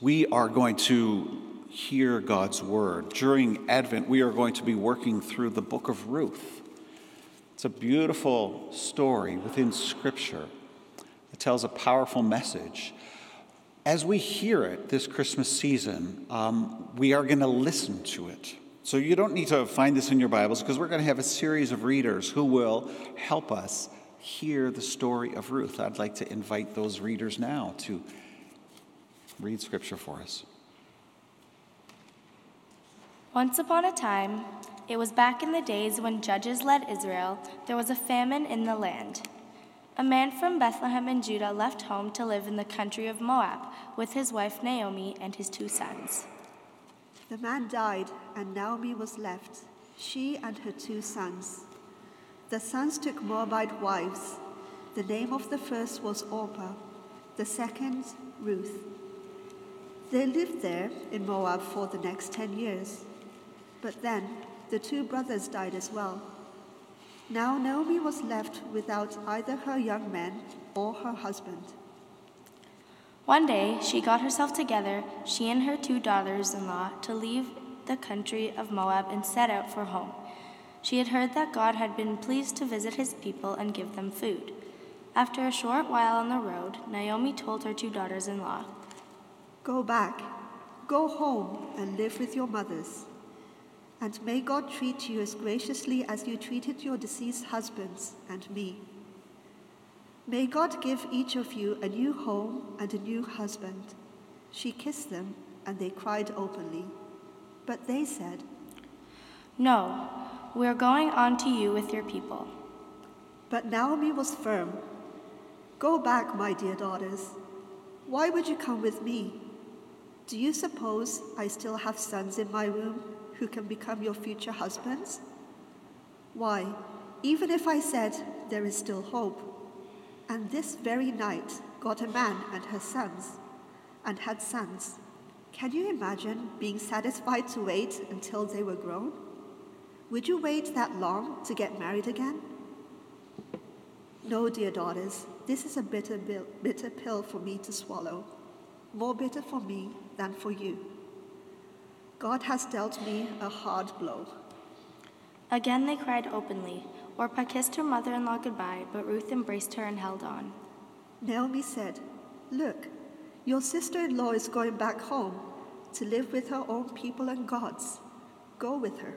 we are going to hear God's word. During Advent, we are going to be working through the book of Ruth. It's a beautiful story within Scripture. It tells a powerful message. As we hear it this Christmas season, um, we are going to listen to it. So you don't need to find this in your Bibles because we're going to have a series of readers who will help us hear the story of Ruth. I'd like to invite those readers now to read Scripture for us. Once upon a time, it was back in the days when judges led Israel, there was a famine in the land. A man from Bethlehem in Judah left home to live in the country of Moab with his wife Naomi and his two sons. The man died, and Naomi was left, she and her two sons. The sons took Moabite wives. The name of the first was Orpah, the second, Ruth. They lived there in Moab for the next ten years. But then the two brothers died as well. Now Naomi was left without either her young men or her husband. One day she got herself together, she and her two daughters in law, to leave the country of Moab and set out for home. She had heard that God had been pleased to visit his people and give them food. After a short while on the road, Naomi told her two daughters in law, Go back, go home, and live with your mothers. And may God treat you as graciously as you treated your deceased husbands and me. May God give each of you a new home and a new husband. She kissed them, and they cried openly. But they said, No, we are going on to you with your people. But Naomi was firm. Go back, my dear daughters. Why would you come with me? Do you suppose I still have sons in my womb who can become your future husbands? Why, even if I said there is still hope, and this very night got a man and her sons, and had sons, can you imagine being satisfied to wait until they were grown? Would you wait that long to get married again? No, dear daughters, this is a bitter, bitter pill for me to swallow, more bitter for me than for you. God has dealt me a hard blow. Again they cried openly. Orpah kissed her mother in law goodbye, but Ruth embraced her and held on. Naomi said, Look, your sister in law is going back home to live with her own people and gods. Go with her.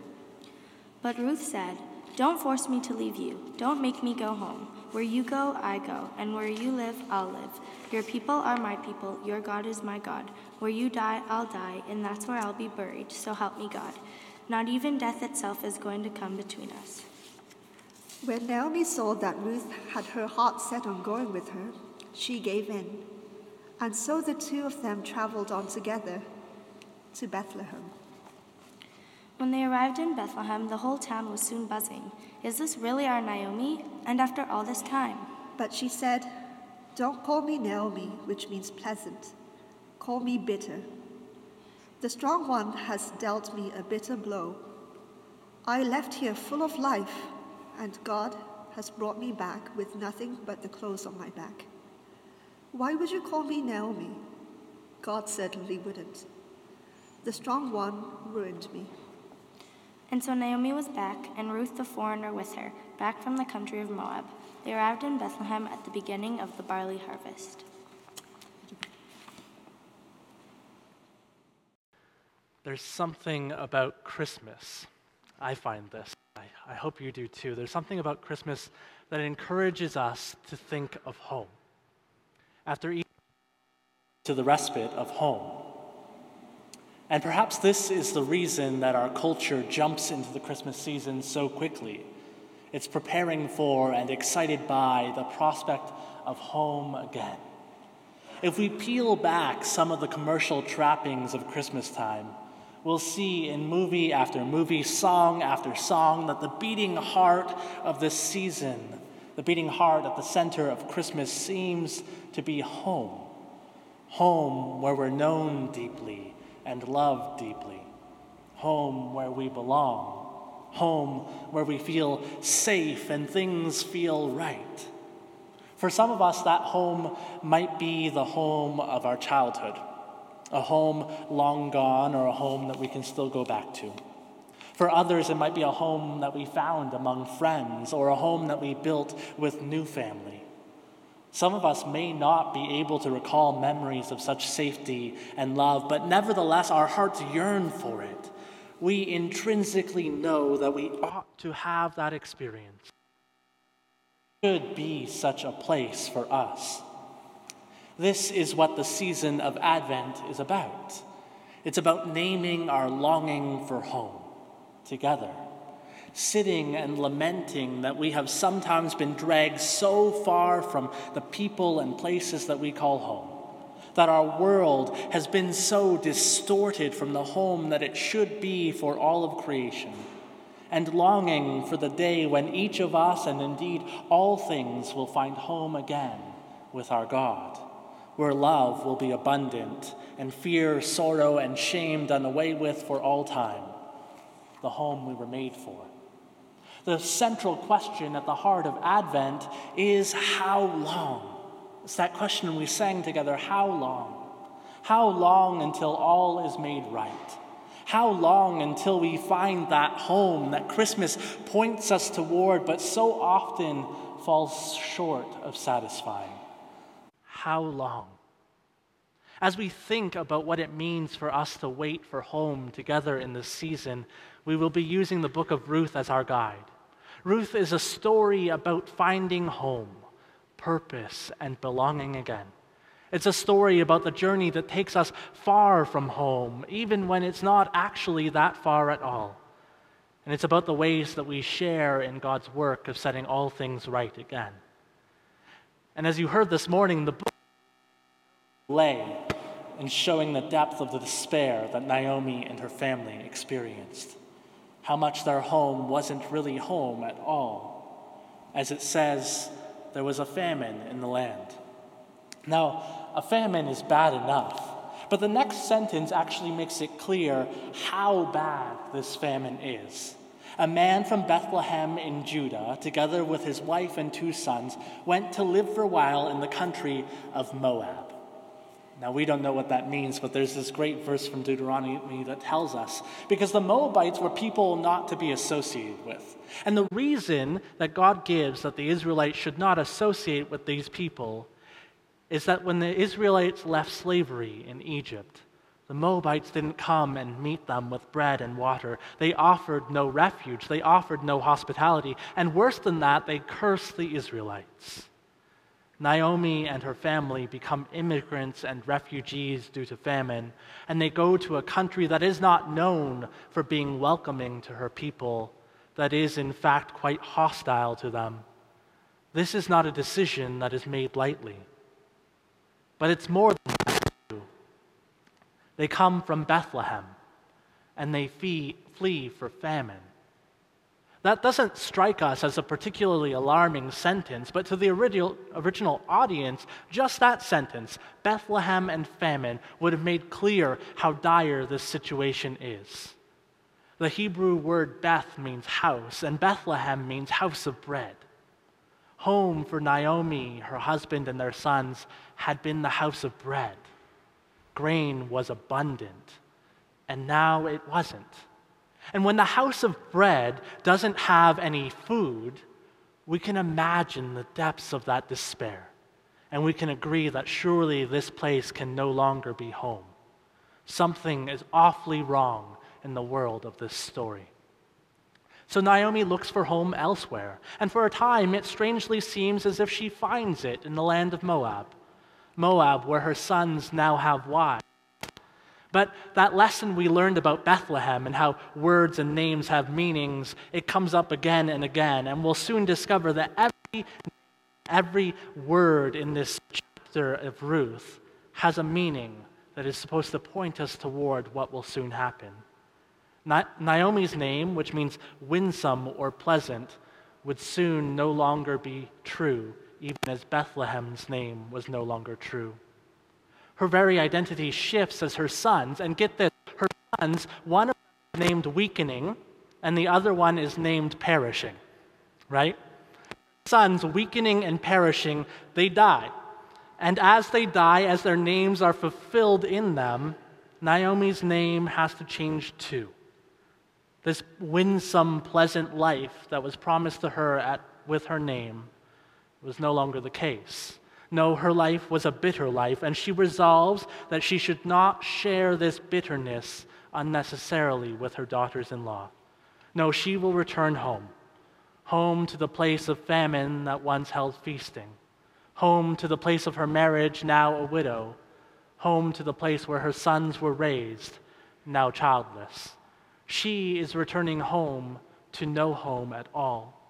But Ruth said, Don't force me to leave you. Don't make me go home. Where you go, I go, and where you live, I'll live. Your people are my people, your God is my God. Where you die, I'll die, and that's where I'll be buried, so help me God. Not even death itself is going to come between us. When Naomi saw that Ruth had her heart set on going with her, she gave in. And so the two of them traveled on together to Bethlehem. When they arrived in Bethlehem, the whole town was soon buzzing. Is this really our Naomi? And after all this time? But she said, Don't call me Naomi, which means pleasant. Call me bitter. The strong one has dealt me a bitter blow. I left here full of life, and God has brought me back with nothing but the clothes on my back. Why would you call me Naomi? God certainly wouldn't. The strong one ruined me. And so Naomi was back, and Ruth the foreigner with her, back from the country of Moab. They arrived in Bethlehem at the beginning of the barley harvest. There's something about Christmas. I find this. I, I hope you do too. There's something about Christmas that encourages us to think of home. After each to the respite of home. And perhaps this is the reason that our culture jumps into the Christmas season so quickly. It's preparing for and excited by the prospect of home again. If we peel back some of the commercial trappings of Christmas time, we'll see in movie after movie, song after song, that the beating heart of this season, the beating heart at the center of Christmas, seems to be home. Home where we're known deeply and loved deeply. Home where we belong. Home where we feel safe and things feel right. For some of us, that home might be the home of our childhood, a home long gone or a home that we can still go back to. For others, it might be a home that we found among friends or a home that we built with new family. Some of us may not be able to recall memories of such safety and love, but nevertheless, our hearts yearn for it. We intrinsically know that we ought to have that experience. It should be such a place for us. This is what the season of Advent is about. It's about naming our longing for home together, sitting and lamenting that we have sometimes been dragged so far from the people and places that we call home, that our world has been so distorted from the home that it should be for all of creation, and longing for the day when each of us, and indeed all things, will find home again with our God where love will be abundant and fear, sorrow, and shame done away with for all time, the home we were made for. The central question at the heart of Advent is how long? It's that question we sang together how long? How long until all is made right? How long until we find that home that Christmas points us toward, but so often falls short of satisfying? How long? As we think about what it means for us to wait for home together in this season, we will be using the book of Ruth as our guide. Ruth is a story about finding home, purpose, and belonging again. It's a story about the journey that takes us far from home, even when it's not actually that far at all. And it's about the ways that we share in God's work of setting all things right again. And as you heard this morning, the book lay in showing the depth of the despair that Naomi and her family experienced. How much their home wasn't really home at all. As it says, there was a famine in the land. Now, a famine is bad enough, but the next sentence actually makes it clear how bad this famine is. A man from Bethlehem in Judah, together with his wife and two sons, went to live for a while in the country of Moab. Now, we don't know what that means, but there's this great verse from Deuteronomy that tells us because the Moabites were people not to be associated with. And the reason that God gives that the Israelites should not associate with these people is that when the Israelites left slavery in Egypt, the Moabites didn't come and meet them with bread and water. They offered no refuge, they offered no hospitality. And worse than that, they cursed the Israelites. Naomi and her family become immigrants and refugees due to famine, and they go to a country that is not known for being welcoming to her people, that is, in fact, quite hostile to them. This is not a decision that is made lightly. But it's more than that. They come from Bethlehem, and they fee, flee for famine. That doesn't strike us as a particularly alarming sentence, but to the original, original audience, just that sentence, Bethlehem and famine, would have made clear how dire this situation is. The Hebrew word Beth means house, and Bethlehem means house of bread. Home for Naomi, her husband, and their sons had been the house of bread. Grain was abundant, and now it wasn't. And when the house of bread doesn't have any food, we can imagine the depths of that despair. And we can agree that surely this place can no longer be home. Something is awfully wrong in the world of this story. So Naomi looks for home elsewhere, and for a time it strangely seems as if she finds it in the land of Moab. Moab, where her sons now have wives. But that lesson we learned about Bethlehem and how words and names have meanings, it comes up again and again. And we'll soon discover that every, every word in this chapter of Ruth has a meaning that is supposed to point us toward what will soon happen. Naomi's name, which means winsome or pleasant, would soon no longer be true, even as Bethlehem's name was no longer true her very identity shifts as her sons. And get this her sons, one of them is named weakening, and the other one is named perishing, right? Sons, weakening and perishing, they die. And as they die, as their names are fulfilled in them, Naomi's name has to change too. This winsome, pleasant life that was promised to her at, with her name was no longer the case. No, her life was a bitter life, and she resolves that she should not share this bitterness unnecessarily with her daughters in law. No, she will return home, home to the place of famine that once held feasting, home to the place of her marriage, now a widow, home to the place where her sons were raised, now childless. She is returning home to no home at all.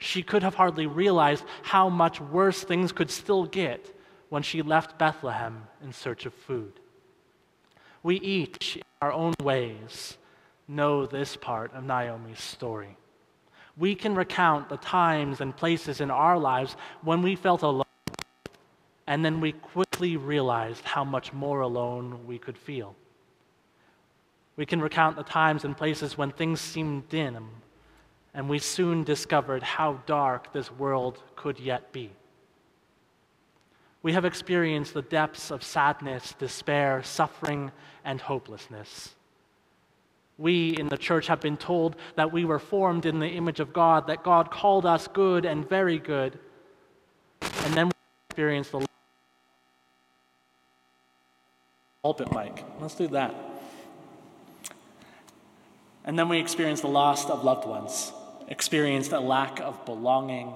She could have hardly realized how much worse things could still get when she left Bethlehem in search of food. We each, in our own ways, know this part of Naomi's story. We can recount the times and places in our lives when we felt alone and then we quickly realized how much more alone we could feel. We can recount the times and places when things seemed dim, and we soon discovered how dark this world could yet be. We have experienced the depths of sadness, despair, suffering, and hopelessness. We in the church have been told that we were formed in the image of God, that God called us good and very good. And then we experience the pulpit mic. Let's do that. And then we experienced the loss of loved ones, experienced a lack of belonging.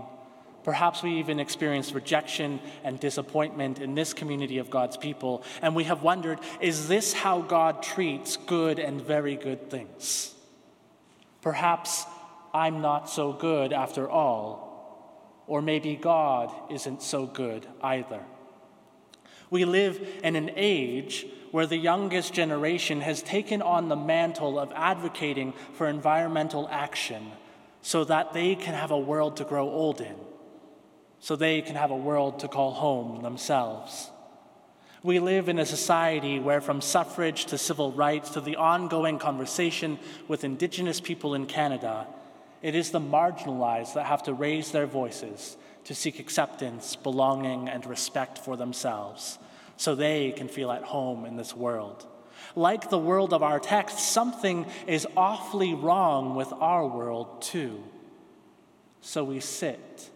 Perhaps we even experienced rejection and disappointment in this community of God's people. And we have wondered is this how God treats good and very good things? Perhaps I'm not so good after all, or maybe God isn't so good either. We live in an age where the youngest generation has taken on the mantle of advocating for environmental action so that they can have a world to grow old in, so they can have a world to call home themselves. We live in a society where, from suffrage to civil rights to the ongoing conversation with Indigenous people in Canada, it is the marginalized that have to raise their voices to seek acceptance, belonging, and respect for themselves so they can feel at home in this world. Like the world of our text, something is awfully wrong with our world too. So we sit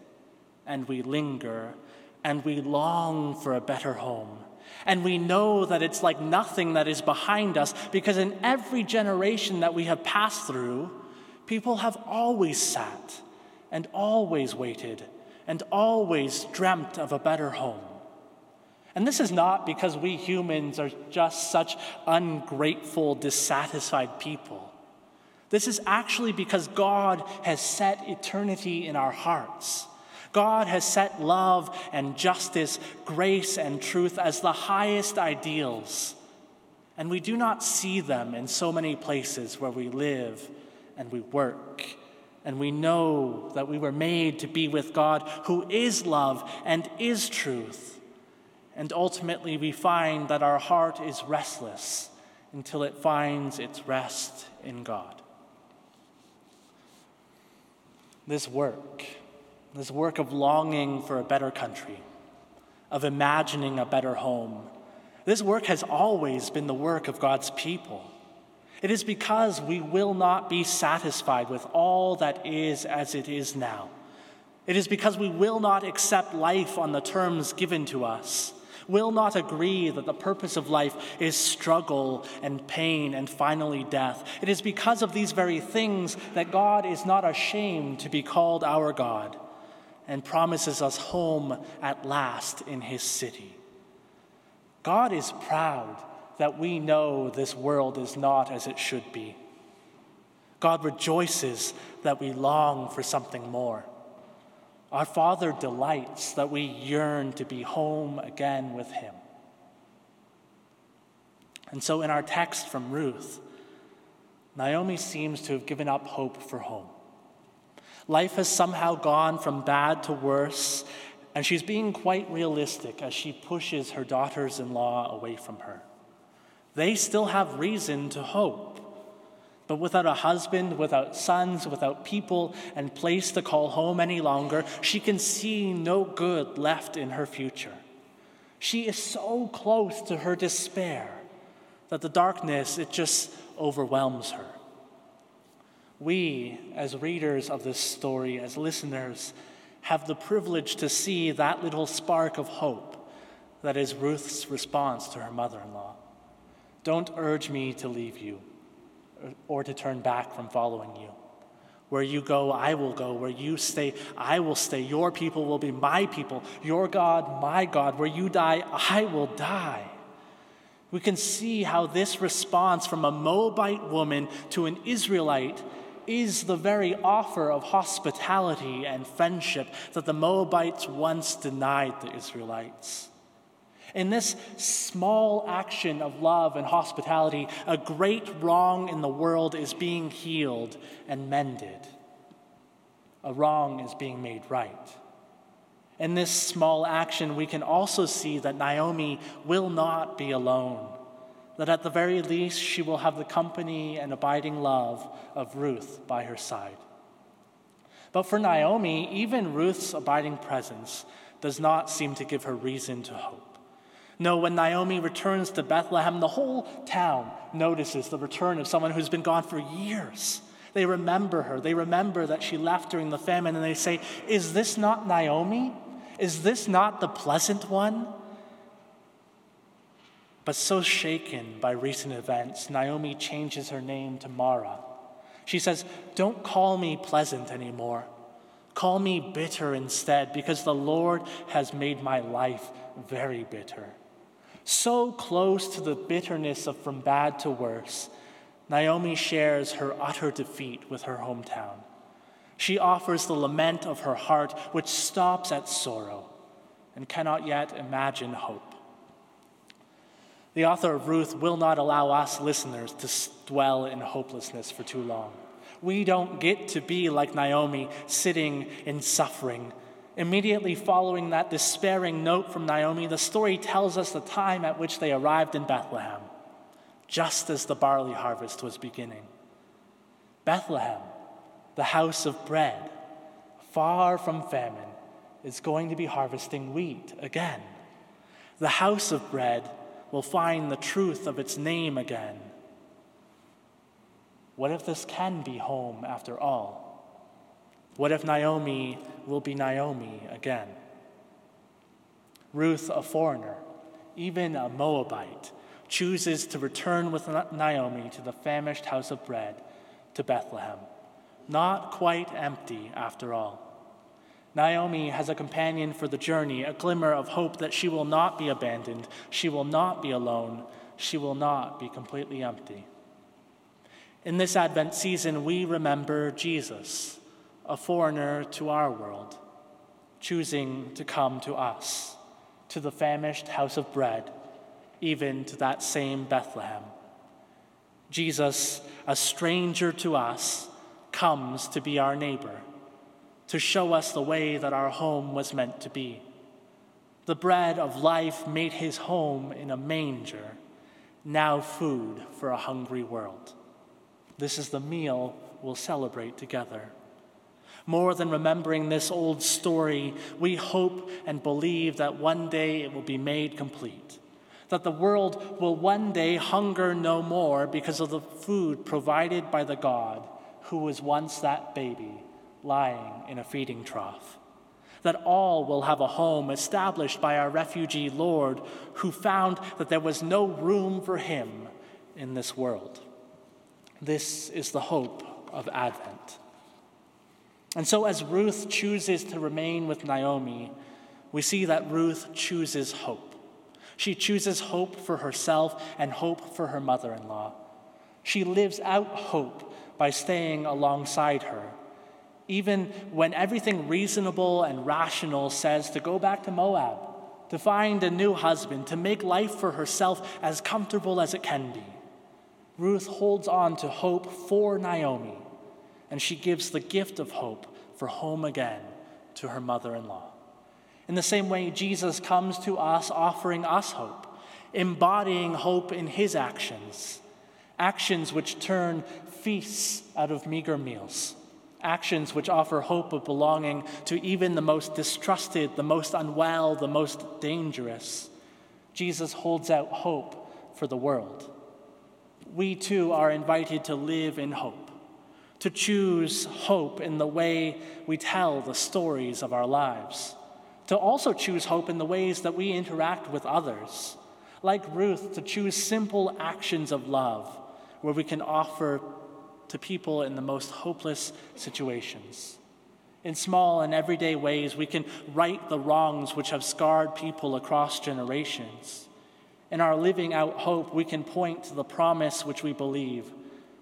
and we linger and we long for a better home. And we know that it's like nothing that is behind us because in every generation that we have passed through, people have always sat and always waited and always dreamt of a better home. And this is not because we humans are just such ungrateful, dissatisfied people. This is actually because God has set eternity in our hearts. God has set love and justice, grace and truth as the highest ideals. And we do not see them in so many places where we live and we work. And we know that we were made to be with God, who is love and is truth. And ultimately, we find that our heart is restless until it finds its rest in God. This work, this work of longing for a better country, of imagining a better home, this work has always been the work of God's people. It is because we will not be satisfied with all that is as it is now. It is because we will not accept life on the terms given to us will not agree that the purpose of life is struggle and pain and finally death. It is because of these very things that God is not ashamed to be called our God and promises us home at last in his city. God is proud that we know this world is not as it should be. God rejoices that we long for something more. Our Father delights that we yearn to be home again with Him. And so, in our text from Ruth, Naomi seems to have given up hope for home. Life has somehow gone from bad to worse, and she's being quite realistic as she pushes her daughters in law away from her. They still have reason to hope. But without a husband, without sons, without people and place to call home any longer, she can see no good left in her future. She is so close to her despair, that the darkness, it just overwhelms her. We, as readers of this story, as listeners, have the privilege to see that little spark of hope that is Ruth's response to her mother in law. Don't urge me to leave you or to turn back from following you. Where you go, I will go. Where you stay, I will stay. Your people will be my people. Your God, my God. Where you die, I will die. We can see how this response from a Moabite woman to an Israelite is the very offer of hospitality and friendship that the Moabites once denied the Israelites. In this small action of love and hospitality, a great wrong in the world is being healed and mended. A wrong is being made right. In this small action, we can also see that Naomi will not be alone, that at the very least, she will have the company and abiding love of Ruth by her side. But for Naomi, even Ruth's abiding presence does not seem to give her reason to hope. No, when Naomi returns to Bethlehem, the whole town notices the return of someone who's been gone for years. They remember her. They remember that she left during the famine, and they say, Is this not Naomi? Is this not the pleasant one? But so shaken by recent events, Naomi changes her name to Mara. She says, Don't call me pleasant anymore. Call me bitter instead, because the Lord has made my life very bitter so close to the bitterness of from bad to worse, Naomi shares her utter defeat with her hometown. She offers the lament of her heart, which stops at sorrow and cannot yet imagine hope. The author of Ruth will not allow us listeners to dwell in hopelessness for too long. We don't get to be like Naomi, sitting in suffering Immediately following that despairing note from Naomi, the story tells us the time at which they arrived in Bethlehem, just as the barley harvest was beginning. Bethlehem, the house of bread, far from famine, is going to be harvesting wheat again. The house of bread will find the truth of its name again. What if this can be home after all? What if Naomi will be Naomi again? Ruth, a foreigner, even a Moabite, chooses to return with Naomi to the famished house of bread to Bethlehem. Not quite empty after all. Naomi has a companion for the journey, a glimmer of hope that she will not be abandoned, she will not be alone, she will not be completely empty. In this Advent season, we remember Jesus a foreigner to our world, choosing to come to us, to the famished house of bread, even to that same Bethlehem. Jesus, a stranger to us, comes to be our neighbor, to show us the way that our home was meant to be. The bread of life made his home in a manger, now food for a hungry world. This is the meal we'll celebrate together. More than remembering this old story, we hope and believe that one day it will be made complete. That the world will one day hunger no more because of the food provided by the God who was once that baby lying in a feeding trough. That all will have a home established by our refugee Lord who found that there was no room for him in this world. This is the hope of Advent. And so, as Ruth chooses to remain with Naomi, we see that Ruth chooses hope. She chooses hope for herself and hope for her mother in law. She lives out hope by staying alongside her, even when everything reasonable and rational says to go back to Moab, to find a new husband, to make life for herself as comfortable as it can be. Ruth holds on to hope for Naomi and she gives the gift of hope for home again to her mother in law. In the same way, Jesus comes to us offering us hope, embodying hope in his actions, actions which turn feasts out of meager meals, actions which offer hope of belonging to even the most distrusted, the most unwell, the most dangerous. Jesus holds out hope for the world, we too are invited to live in hope, to choose hope in the way we tell the stories of our lives, to also choose hope in the ways that we interact with others. Like Ruth, to choose simple actions of love where we can offer to people in the most hopeless situations. In small and everyday ways, we can right the wrongs which have scarred people across generations. In our living out hope, we can point to the promise which we believe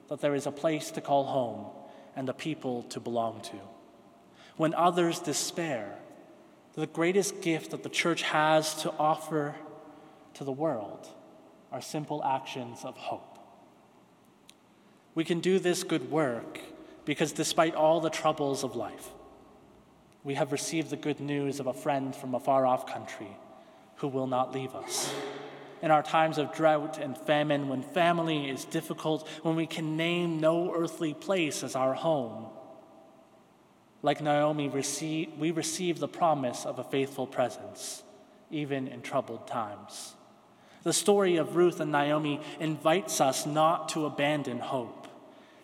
that there is a place to call home and a people to belong to. When others despair, the greatest gift that the church has to offer to the world are simple actions of hope. We can do this good work because despite all the troubles of life, we have received the good news of a friend from a far off country who will not leave us. In our times of drought and famine, when family is difficult, when we can name no earthly place as our home, like Naomi, we receive the promise of a faithful presence, even in troubled times. The story of Ruth and Naomi invites us not to abandon hope.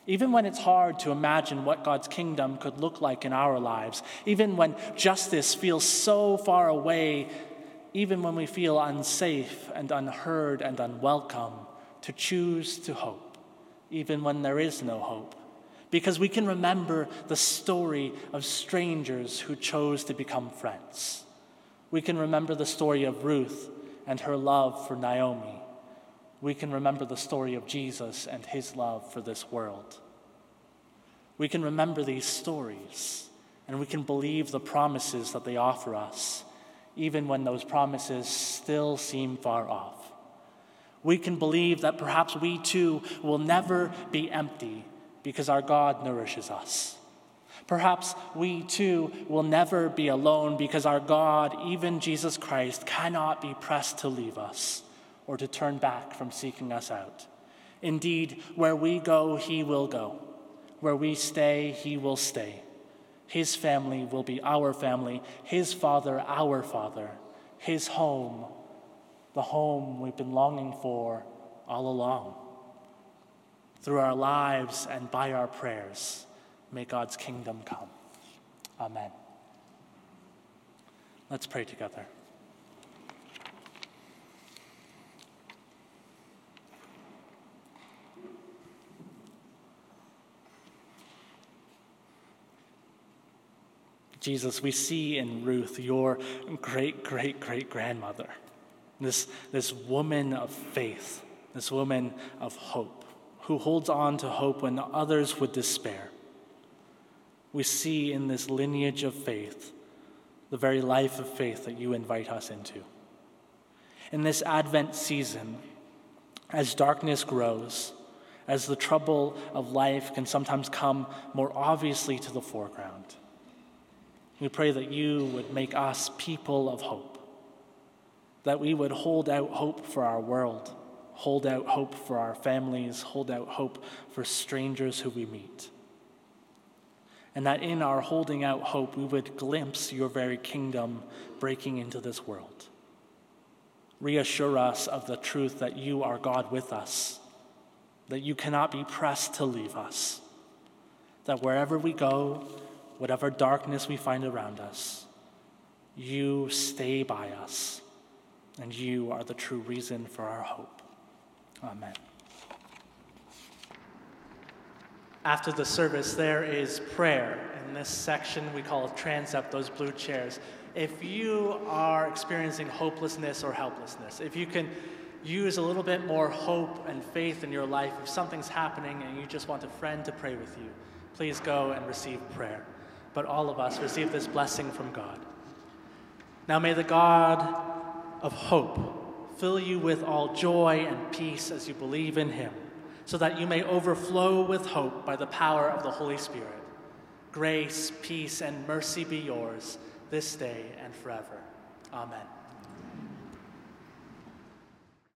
Even when it's hard to imagine what God's kingdom could look like in our lives, even when justice feels so far away, even when we feel unsafe and unheard and unwelcome, to choose to hope, even when there is no hope. Because we can remember the story of strangers who chose to become friends. We can remember the story of Ruth and her love for Naomi we can remember the story of Jesus and his love for this world. We can remember these stories and we can believe the promises that they offer us, even when those promises still seem far off. We can believe that perhaps we too will never be empty because our God nourishes us. Perhaps we too will never be alone because our God, even Jesus Christ, cannot be pressed to leave us or to turn back from seeking us out. Indeed, where we go, he will go. Where we stay, he will stay. His family will be our family, his father, our father, his home, the home we've been longing for all along. Through our lives and by our prayers, may God's kingdom come. Amen. Let's pray together. Jesus, we see in Ruth your great, great, great grandmother, this, this woman of faith, this woman of hope, who holds on to hope when others would despair. We see in this lineage of faith the very life of faith that you invite us into. In this Advent season, as darkness grows, as the trouble of life can sometimes come more obviously to the foreground, we pray that you would make us people of hope, that we would hold out hope for our world, hold out hope for our families, hold out hope for strangers who we meet. And that in our holding out hope, we would glimpse your very kingdom breaking into this world. Reassure us of the truth that you are God with us, that you cannot be pressed to leave us, that wherever we go, whatever darkness we find around us, you stay by us, and you are the true reason for our hope. Amen. After the service, there is prayer. In this section, we call transept, those blue chairs. If you are experiencing hopelessness or helplessness, if you can use a little bit more hope and faith in your life, if something's happening and you just want a friend to pray with you, please go and receive prayer but all of us receive this blessing from God. Now may the God of hope fill you with all joy and peace as you believe in him, so that you may overflow with hope by the power of the Holy Spirit. Grace, peace, and mercy be yours this day and forever. Amen.